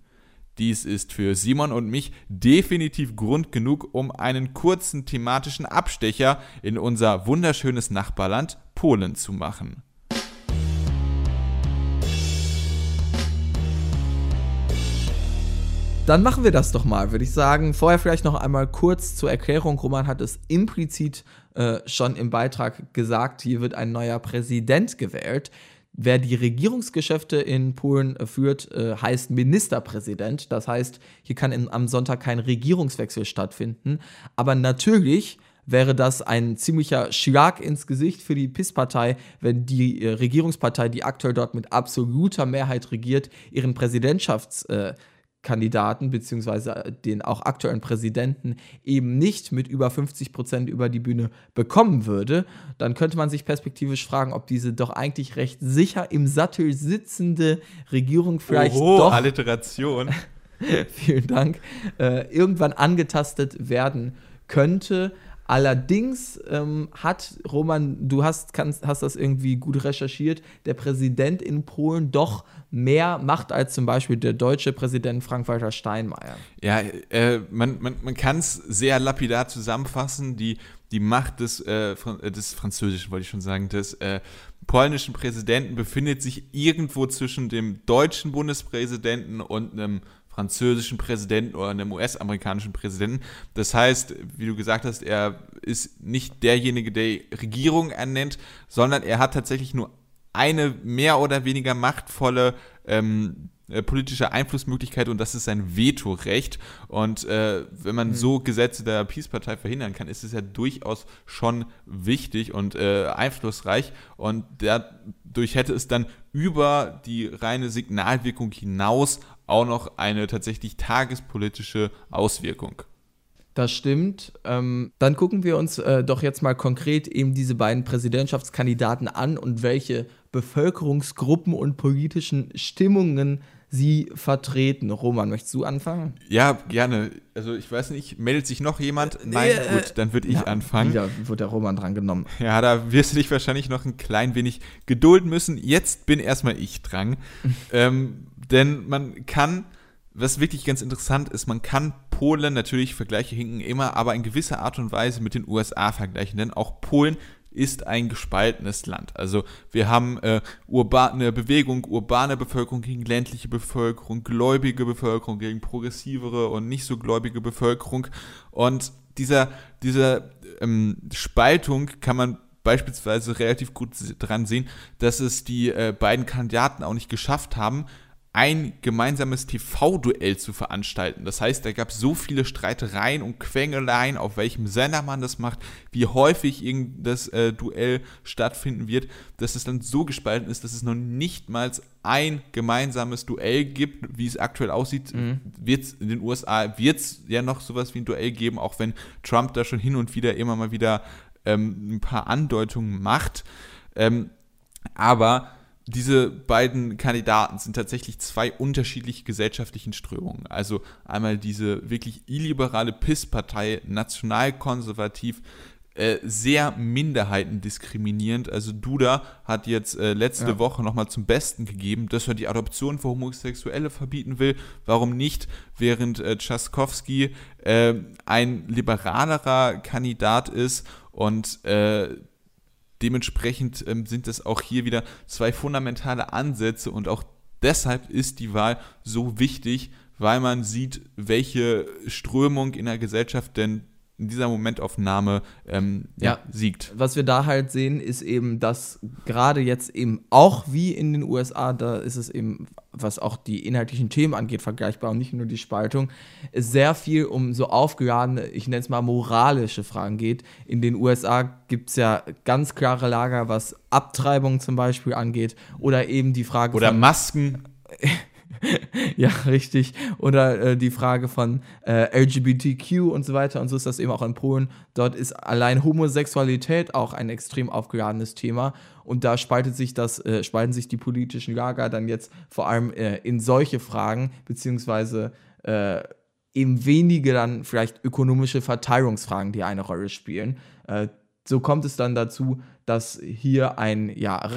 Dies ist für Simon und mich definitiv Grund genug, um einen kurzen thematischen Abstecher in unser wunderschönes Nachbarland Polen zu machen. Dann machen wir das doch mal, würde ich sagen. Vorher vielleicht noch einmal kurz zur Erklärung. Roman hat es implizit äh, schon im Beitrag gesagt, hier wird ein neuer Präsident gewählt. Wer die Regierungsgeschäfte in Polen äh, führt, äh, heißt Ministerpräsident. Das heißt, hier kann in, am Sonntag kein Regierungswechsel stattfinden. Aber natürlich wäre das ein ziemlicher Schlag ins Gesicht für die PIS-Partei, wenn die äh, Regierungspartei, die aktuell dort mit absoluter Mehrheit regiert, ihren Präsidentschafts- äh, Kandidaten beziehungsweise den auch aktuellen Präsidenten eben nicht mit über 50 Prozent über die Bühne bekommen würde, dann könnte man sich perspektivisch fragen, ob diese doch eigentlich recht sicher im Sattel sitzende Regierung vielleicht Oho, doch Alliteration. vielen Dank äh, irgendwann angetastet werden könnte. Allerdings ähm, hat Roman, du hast, kannst, hast das irgendwie gut recherchiert, der Präsident in Polen doch mehr Macht als zum Beispiel der deutsche Präsident Frank-Walter Steinmeier. Ja, äh, man, man, man kann es sehr lapidar zusammenfassen. Die, die Macht des, äh, äh, des französischen, wollte ich schon sagen, des äh, polnischen Präsidenten befindet sich irgendwo zwischen dem deutschen Bundespräsidenten und einem französischen Präsidenten oder einem US-amerikanischen Präsidenten. Das heißt, wie du gesagt hast, er ist nicht derjenige, der Regierung ernennt, sondern er hat tatsächlich nur eine mehr oder weniger machtvolle ähm, äh, politische Einflussmöglichkeit und das ist sein Vetorecht. Und äh, wenn man mhm. so Gesetze der Peace-Partei verhindern kann, ist es ja durchaus schon wichtig und äh, einflussreich. Und dadurch hätte es dann über die reine Signalwirkung hinaus auch noch eine tatsächlich tagespolitische Auswirkung. Das stimmt. Ähm, dann gucken wir uns äh, doch jetzt mal konkret eben diese beiden Präsidentschaftskandidaten an und welche Bevölkerungsgruppen und politischen Stimmungen sie vertreten. Roman, möchtest du anfangen? Ja, gerne. Also ich weiß nicht, meldet sich noch jemand? Nein, äh, gut, dann würde ich ja, anfangen. Wieder wird der Roman dran genommen. Ja, da wirst du dich wahrscheinlich noch ein klein wenig gedulden müssen. Jetzt bin erstmal ich dran. ähm, denn man kann, was wirklich ganz interessant ist, man kann Polen, natürlich Vergleiche hinken immer, aber in gewisser Art und Weise mit den USA vergleichen, denn auch Polen ist ein gespaltenes Land. Also wir haben äh, urbane Bewegung, urbane Bevölkerung gegen ländliche Bevölkerung, gläubige Bevölkerung gegen progressivere und nicht so gläubige Bevölkerung. Und dieser, dieser ähm, Spaltung kann man beispielsweise relativ gut dran sehen, dass es die äh, beiden Kandidaten auch nicht geschafft haben, ein gemeinsames TV-Duell zu veranstalten. Das heißt, da gab es so viele Streitereien und Quengeleien, auf welchem Sender man das macht, wie häufig das äh, Duell stattfinden wird, dass es dann so gespalten ist, dass es noch nicht mal ein gemeinsames Duell gibt, wie es aktuell aussieht. Mhm. Wird's, in den USA wird es ja noch sowas wie ein Duell geben, auch wenn Trump da schon hin und wieder immer mal wieder ähm, ein paar Andeutungen macht. Ähm, aber diese beiden Kandidaten sind tatsächlich zwei unterschiedliche gesellschaftlichen Strömungen. Also einmal diese wirklich illiberale PIS-Partei, nationalkonservativ, äh, sehr minderheitendiskriminierend. Also Duda hat jetzt äh, letzte ja. Woche nochmal zum Besten gegeben, dass er die Adoption für Homosexuelle verbieten will. Warum nicht? Während äh, Tschaskowski äh, ein liberalerer Kandidat ist und äh, Dementsprechend ähm, sind es auch hier wieder zwei fundamentale Ansätze und auch deshalb ist die Wahl so wichtig, weil man sieht, welche Strömung in der Gesellschaft denn in dieser Momentaufnahme ähm, ja, ja, siegt. Was wir da halt sehen, ist eben, dass gerade jetzt eben auch wie in den USA, da ist es eben, was auch die inhaltlichen Themen angeht, vergleichbar und nicht nur die Spaltung, es sehr viel um so aufgeladene, ich nenne es mal moralische Fragen geht. In den USA gibt es ja ganz klare Lager, was Abtreibung zum Beispiel angeht oder eben die Frage oder Masken. ja, richtig. Oder äh, die Frage von äh, LGBTQ und so weiter. Und so ist das eben auch in Polen. Dort ist allein Homosexualität auch ein extrem aufgeladenes Thema. Und da spaltet sich das, äh, spalten sich die politischen Lager dann jetzt vor allem äh, in solche Fragen, beziehungsweise äh, eben wenige dann vielleicht ökonomische Verteilungsfragen, die eine Rolle spielen. So kommt es dann dazu, dass hier ein, ja,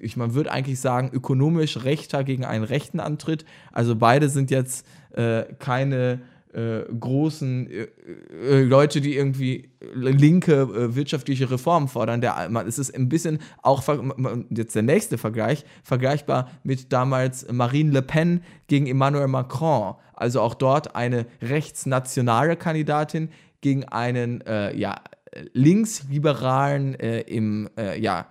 ich, man würde eigentlich sagen, ökonomisch Rechter gegen einen Rechten antritt. Also beide sind jetzt äh, keine äh, großen äh, äh, Leute, die irgendwie linke äh, wirtschaftliche Reformen fordern. Der, man, es ist ein bisschen auch, jetzt der nächste Vergleich, vergleichbar mit damals Marine Le Pen gegen Emmanuel Macron. Also auch dort eine rechtsnationale Kandidatin gegen einen, äh, ja, linksliberalen äh, im, ja,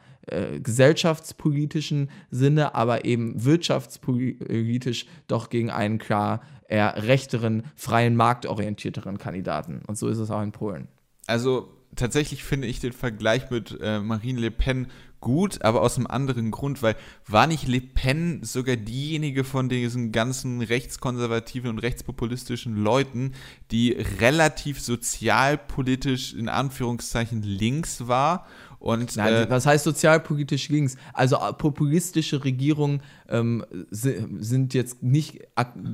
gesellschaftspolitischen Sinne, aber eben wirtschaftspolitisch doch gegen einen klar eher rechteren, freien, marktorientierteren Kandidaten. Und so ist es auch in Polen. Also tatsächlich finde ich den Vergleich mit äh, Marine Le Pen gut, aber aus einem anderen Grund, weil war nicht Le Pen sogar diejenige von diesen ganzen rechtskonservativen und rechtspopulistischen Leuten, die relativ sozialpolitisch in Anführungszeichen links war und, Nein, äh, was heißt sozialpolitisch links? Also äh, populistische Regierungen ähm, sind jetzt nicht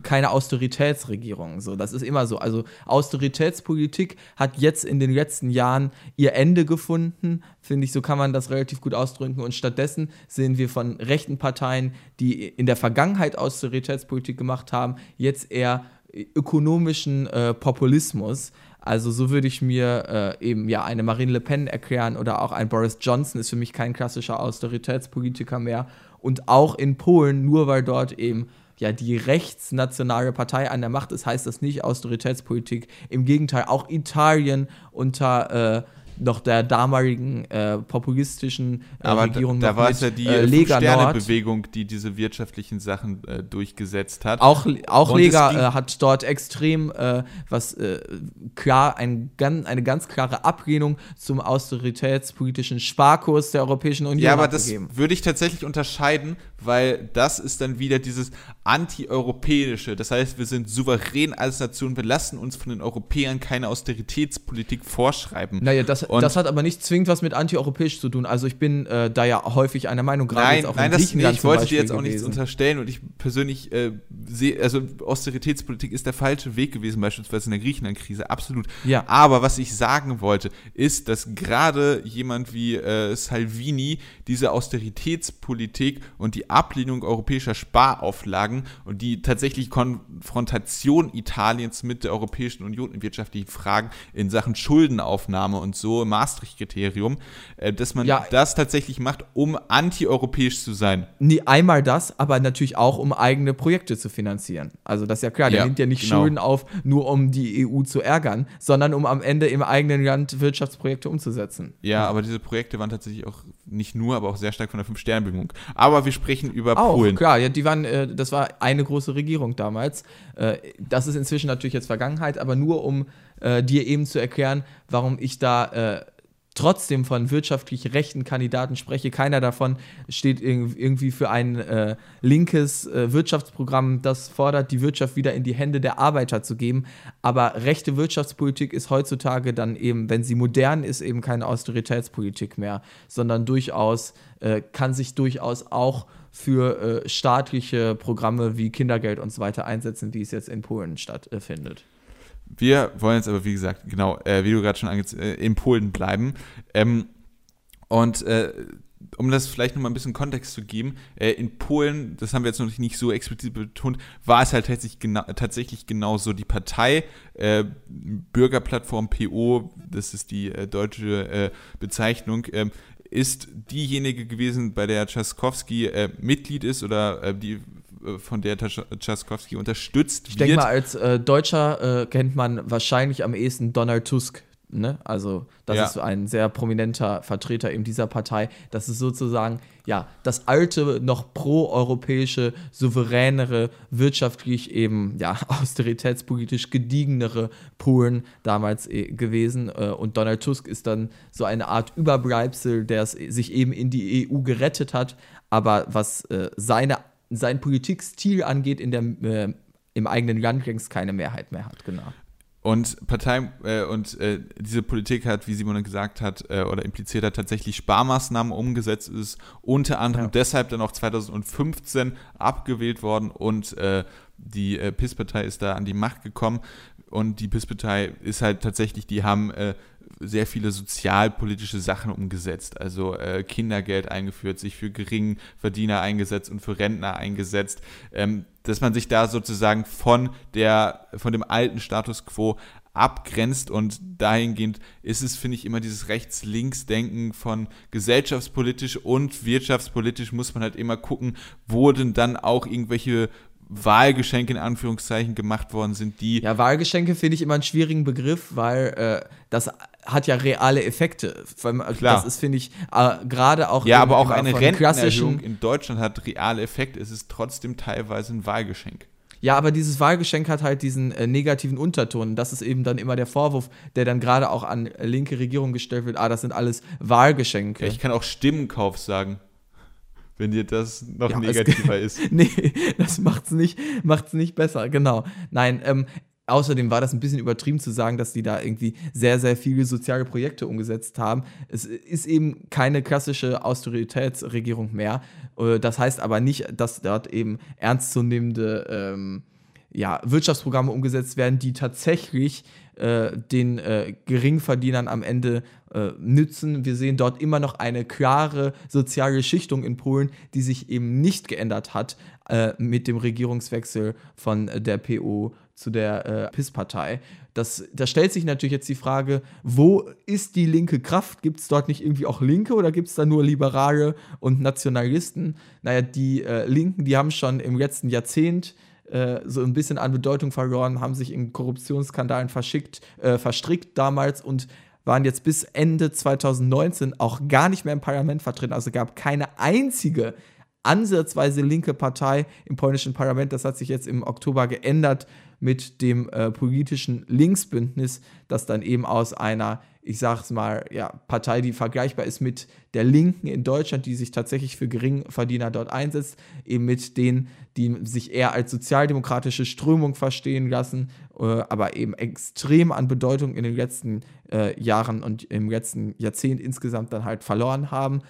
keine Austeritätsregierungen. So, das ist immer so. Also Austeritätspolitik hat jetzt in den letzten Jahren ihr Ende gefunden, finde ich. So kann man das relativ gut ausdrücken. Und stattdessen sehen wir von rechten Parteien, die in der Vergangenheit Austeritätspolitik gemacht haben, jetzt eher ökonomischen äh, Populismus. Also so würde ich mir äh, eben ja eine Marine Le Pen erklären oder auch ein Boris Johnson ist für mich kein klassischer Austeritätspolitiker mehr. Und auch in Polen, nur weil dort eben ja die rechtsnationale Partei an der Macht ist, heißt das nicht Austeritätspolitik. Im Gegenteil, auch Italien unter äh, noch der damaligen äh, populistischen äh, Aber Regierung. Da, da war es ja die äh, Lega-Bewegung, die diese wirtschaftlichen Sachen äh, durchgesetzt hat. Auch, auch Lega äh, hat dort extrem äh, was äh, klar, ein, eine ganz klare Ablehnung zum austeritätspolitischen Sparkurs der Europäischen Union. Ja, aber das würde ich tatsächlich unterscheiden, weil das ist dann wieder dieses anti-europäische. Das heißt, wir sind souverän als Nation, wir lassen uns von den Europäern keine Austeritätspolitik vorschreiben. Naja, das, das hat aber nicht zwingend was mit anti-europäisch zu tun. Also ich bin äh, da ja häufig einer Meinung, gerade nein, jetzt auch nein, in das, nee, ich wollte dir jetzt auch nichts unterstellen und ich persönlich äh, sehe, also Austeritätspolitik ist der falsche Weg gewesen, beispielsweise in der Griechenland-Krise, absolut. Ja. Aber was ich sagen wollte, ist, dass gerade jemand wie äh, Salvini diese Austeritätspolitik und die Ablehnung europäischer Sparauflagen und die tatsächlich Konfrontation Italiens mit der Europäischen Union in wirtschaftlichen Fragen in Sachen Schuldenaufnahme und so, Maastricht-Kriterium, äh, dass man ja, das tatsächlich macht, um antieuropäisch zu sein. Nie einmal das, aber natürlich auch, um eigene Projekte zu finanzieren. Also das ist ja klar, der ja, nimmt ja nicht genau. Schulden auf, nur um die EU zu ärgern, sondern um am Ende im eigenen Land Wirtschaftsprojekte umzusetzen. Ja, aber diese Projekte waren tatsächlich auch nicht nur, aber auch sehr stark von der Fünf-Sterne-Bewegung. Aber wir sprechen über auch, Polen. klar, ja, die waren, äh, das war eine große Regierung damals. Äh, das ist inzwischen natürlich jetzt Vergangenheit, aber nur um äh, dir eben zu erklären, warum ich da äh, trotzdem von wirtschaftlich rechten Kandidaten spreche. Keiner davon steht irgendwie für ein äh, linkes äh, Wirtschaftsprogramm, das fordert, die Wirtschaft wieder in die Hände der Arbeiter zu geben. Aber rechte Wirtschaftspolitik ist heutzutage dann eben, wenn sie modern ist, eben keine Austeritätspolitik mehr, sondern durchaus, äh, kann sich durchaus auch für äh, staatliche Programme wie Kindergeld und so weiter einsetzen, wie es jetzt in Polen stattfindet. Wir wollen jetzt aber, wie gesagt, genau, äh, wie du gerade schon angezählt äh, in Polen bleiben. Ähm, und äh, um das vielleicht nochmal ein bisschen Kontext zu geben, äh, in Polen, das haben wir jetzt noch nicht so explizit betont, war es halt tatsächlich, genau, tatsächlich genauso. Die Partei äh, Bürgerplattform PO, das ist die äh, deutsche äh, Bezeichnung, ähm, ist diejenige gewesen, bei der Trzaskowski äh, Mitglied ist oder äh, die von der Trzaskowski unterstützt ich wird. Ich denke mal, als äh, Deutscher äh, kennt man wahrscheinlich am ehesten Donald Tusk. Ne? Also, das ja. ist ein sehr prominenter Vertreter eben dieser Partei. Das ist sozusagen ja das alte, noch pro-europäische, souveränere, wirtschaftlich eben ja austeritätspolitisch gediegenere Polen damals äh, gewesen. Äh, und Donald Tusk ist dann so eine Art Überbleibsel, der sich eben in die EU gerettet hat, aber was äh, seine sein Politikstil angeht, in der, äh, im eigenen Land längst keine Mehrheit mehr hat, genau. Und Partei äh, und äh, diese Politik hat, wie Simon gesagt hat äh, oder impliziert hat, tatsächlich Sparmaßnahmen umgesetzt ist, unter anderem ja. deshalb dann auch 2015 abgewählt worden und äh, die äh, PIS-Partei ist da an die Macht gekommen. und die PIS-Partei ist halt tatsächlich, die haben äh, sehr viele sozialpolitische Sachen umgesetzt. Also äh, Kindergeld eingeführt, sich für Geringverdiener eingesetzt und für Rentner eingesetzt. Ähm, dass man sich da sozusagen von, der, von dem alten Status quo abgrenzt und dahingehend ist es, finde ich, immer dieses Rechts-Links-Denken von gesellschaftspolitisch und wirtschaftspolitisch muss man halt immer gucken, wo denn dann auch irgendwelche Wahlgeschenke in Anführungszeichen gemacht worden sind, die. Ja, Wahlgeschenke finde ich immer einen schwierigen Begriff, weil äh, das hat ja reale Effekte. Klar. Das ist, finde ich, äh, gerade auch. Ja, aber auch eine Rentenerhöhung in Deutschland hat reale Effekte. Es ist trotzdem teilweise ein Wahlgeschenk. Ja, aber dieses Wahlgeschenk hat halt diesen äh, negativen Unterton. Das ist eben dann immer der Vorwurf, der dann gerade auch an linke Regierungen gestellt wird. Ah, das sind alles Wahlgeschenke. Ja, ich kann auch Stimmenkauf sagen wenn dir das noch ja, negativer ist. nee, das macht's nicht, macht's nicht besser, genau. Nein, ähm, Außerdem war das ein bisschen übertrieben zu sagen, dass die da irgendwie sehr, sehr viele soziale Projekte umgesetzt haben. Es ist eben keine klassische Austeritätsregierung mehr. Äh, das heißt aber nicht, dass dort eben ernstzunehmende ähm, ja, Wirtschaftsprogramme umgesetzt werden, die tatsächlich äh, den äh, Geringverdienern am Ende äh, nützen. Wir sehen dort immer noch eine klare soziale Schichtung in Polen, die sich eben nicht geändert hat äh, mit dem Regierungswechsel von der PO zu der äh, PIS-Partei. da stellt sich natürlich jetzt die Frage, wo ist die linke Kraft? Gibt es dort nicht irgendwie auch Linke oder gibt es da nur Liberale und Nationalisten? Naja, die äh, Linken, die haben schon im letzten Jahrzehnt äh, so ein bisschen an Bedeutung verloren, haben sich in Korruptionsskandalen verschickt, äh, verstrickt damals und waren jetzt bis Ende 2019 auch gar nicht mehr im Parlament vertreten. Also gab keine einzige ansatzweise linke Partei im polnischen Parlament. Das hat sich jetzt im Oktober geändert mit dem äh, politischen Linksbündnis, das dann eben aus einer, ich sag's mal, ja, Partei, die vergleichbar ist mit der Linken in Deutschland, die sich tatsächlich für Geringverdiener dort einsetzt, eben mit denen, die sich eher als sozialdemokratische Strömung verstehen lassen, äh, aber eben extrem an Bedeutung in den letzten äh, Jahren und im letzten Jahrzehnt insgesamt dann halt verloren haben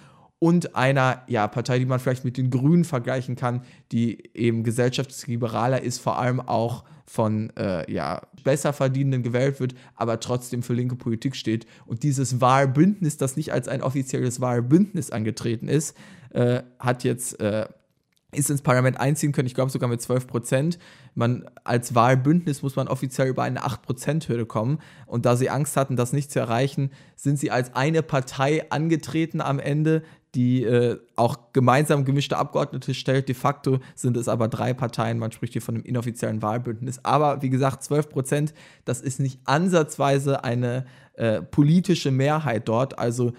und einer ja, Partei, die man vielleicht mit den Grünen vergleichen kann, die eben gesellschaftsliberaler ist, vor allem auch von äh, ja, besser verdienenden gewählt wird, aber trotzdem für linke Politik steht. Und dieses Wahlbündnis, das nicht als ein offizielles Wahlbündnis angetreten ist, äh, hat jetzt äh, ist ins Parlament einziehen können, ich glaube sogar mit 12 Prozent. Man, als Wahlbündnis muss man offiziell über eine 8-Prozent-Hürde kommen. Und da sie Angst hatten, das nicht zu erreichen, sind sie als eine Partei angetreten am Ende, die äh, auch gemeinsam gemischte Abgeordnete stellt. De facto sind es aber drei Parteien. Man spricht hier von einem inoffiziellen Wahlbündnis. Aber wie gesagt, 12 Prozent, das ist nicht ansatzweise eine äh, politische Mehrheit dort. Also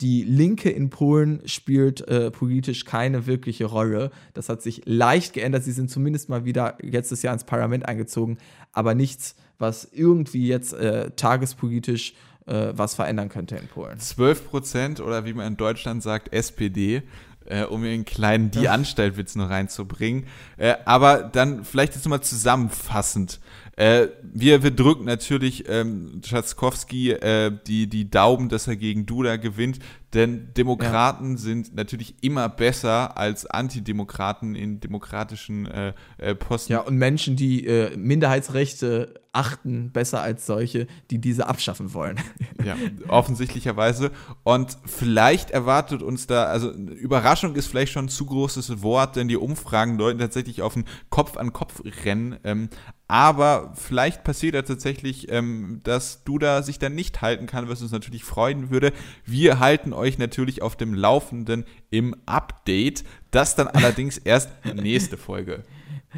die Linke in Polen spielt äh, politisch keine wirkliche Rolle. Das hat sich leicht geändert. Sie sind zumindest mal wieder letztes Jahr ins Parlament eingezogen, aber nichts, was irgendwie jetzt äh, tagespolitisch äh, was verändern könnte in Polen. 12 Prozent oder wie man in Deutschland sagt, SPD. Äh, um einen kleinen Die Anstalt-Witz noch reinzubringen. Äh, aber dann vielleicht jetzt nochmal zusammenfassend. Äh, wir, wir drücken natürlich ähm, Tschatzkowski äh, die, die Daumen, dass er gegen Duda gewinnt, denn Demokraten ja. sind natürlich immer besser als Antidemokraten in demokratischen äh, äh, Posten. Ja, und Menschen, die äh, Minderheitsrechte achten, besser als solche, die diese abschaffen wollen. Ja, offensichtlicherweise. Und vielleicht erwartet uns da, also Überraschung ist vielleicht schon ein zu großes Wort, denn die Umfragen deuten tatsächlich auf ein Kopf-an-Kopf-Rennen. Ähm, aber vielleicht passiert ja tatsächlich, ähm, dass Duda sich dann nicht halten kann, was uns natürlich freuen würde. Wir halten euch natürlich auf dem Laufenden im Update. Das dann allerdings erst nächste Folge.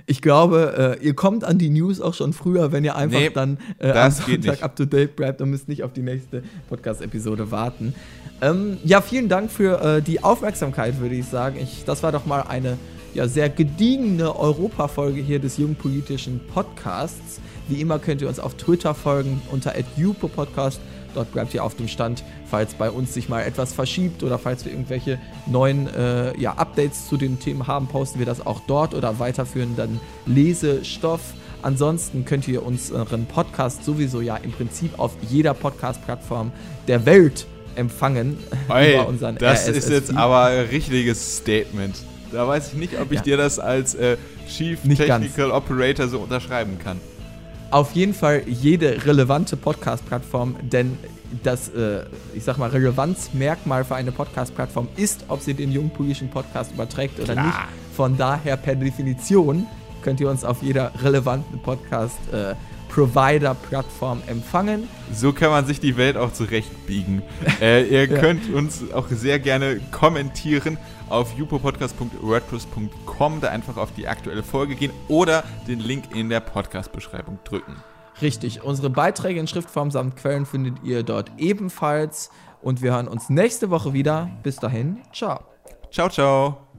Ich glaube, äh, ihr kommt an die News auch schon früher, wenn ihr einfach nee, dann äh, am Sonntag up to date bleibt und müsst nicht auf die nächste Podcast-Episode warten. Ähm, ja, vielen Dank für äh, die Aufmerksamkeit, würde ich sagen. Ich, das war doch mal eine ja, sehr gediegene Europafolge hier des jungpolitischen Podcasts. Wie immer könnt ihr uns auf Twitter folgen unter @jupopodcast. Dort bleibt ihr auf dem Stand, falls bei uns sich mal etwas verschiebt oder falls wir irgendwelche neuen äh, ja, Updates zu den Themen haben, posten wir das auch dort oder weiterführen dann Lesestoff. Ansonsten könnt ihr unseren Podcast sowieso ja im Prinzip auf jeder Podcast-Plattform der Welt empfangen. Oi, über unseren das RSS ist jetzt aber ein richtiges Statement. Da weiß ich nicht, ob ich ja. dir das als äh, Chief nicht Technical ganz. Operator so unterschreiben kann. Auf jeden Fall jede relevante Podcast-Plattform, denn das, äh, ich sag mal, Relevanzmerkmal für eine Podcast-Plattform ist, ob sie den jungen politischen Podcast überträgt oder Klar. nicht. Von daher per Definition könnt ihr uns auf jeder relevanten Podcast-Provider-Plattform empfangen. So kann man sich die Welt auch zurechtbiegen. äh, ihr könnt uns auch sehr gerne kommentieren auf jupopodcast.wordpress.com, da einfach auf die aktuelle Folge gehen oder den Link in der Podcast-Beschreibung drücken. Richtig, unsere Beiträge in Schriftform samt Quellen findet ihr dort ebenfalls. Und wir hören uns nächste Woche wieder. Bis dahin, ciao. Ciao, ciao.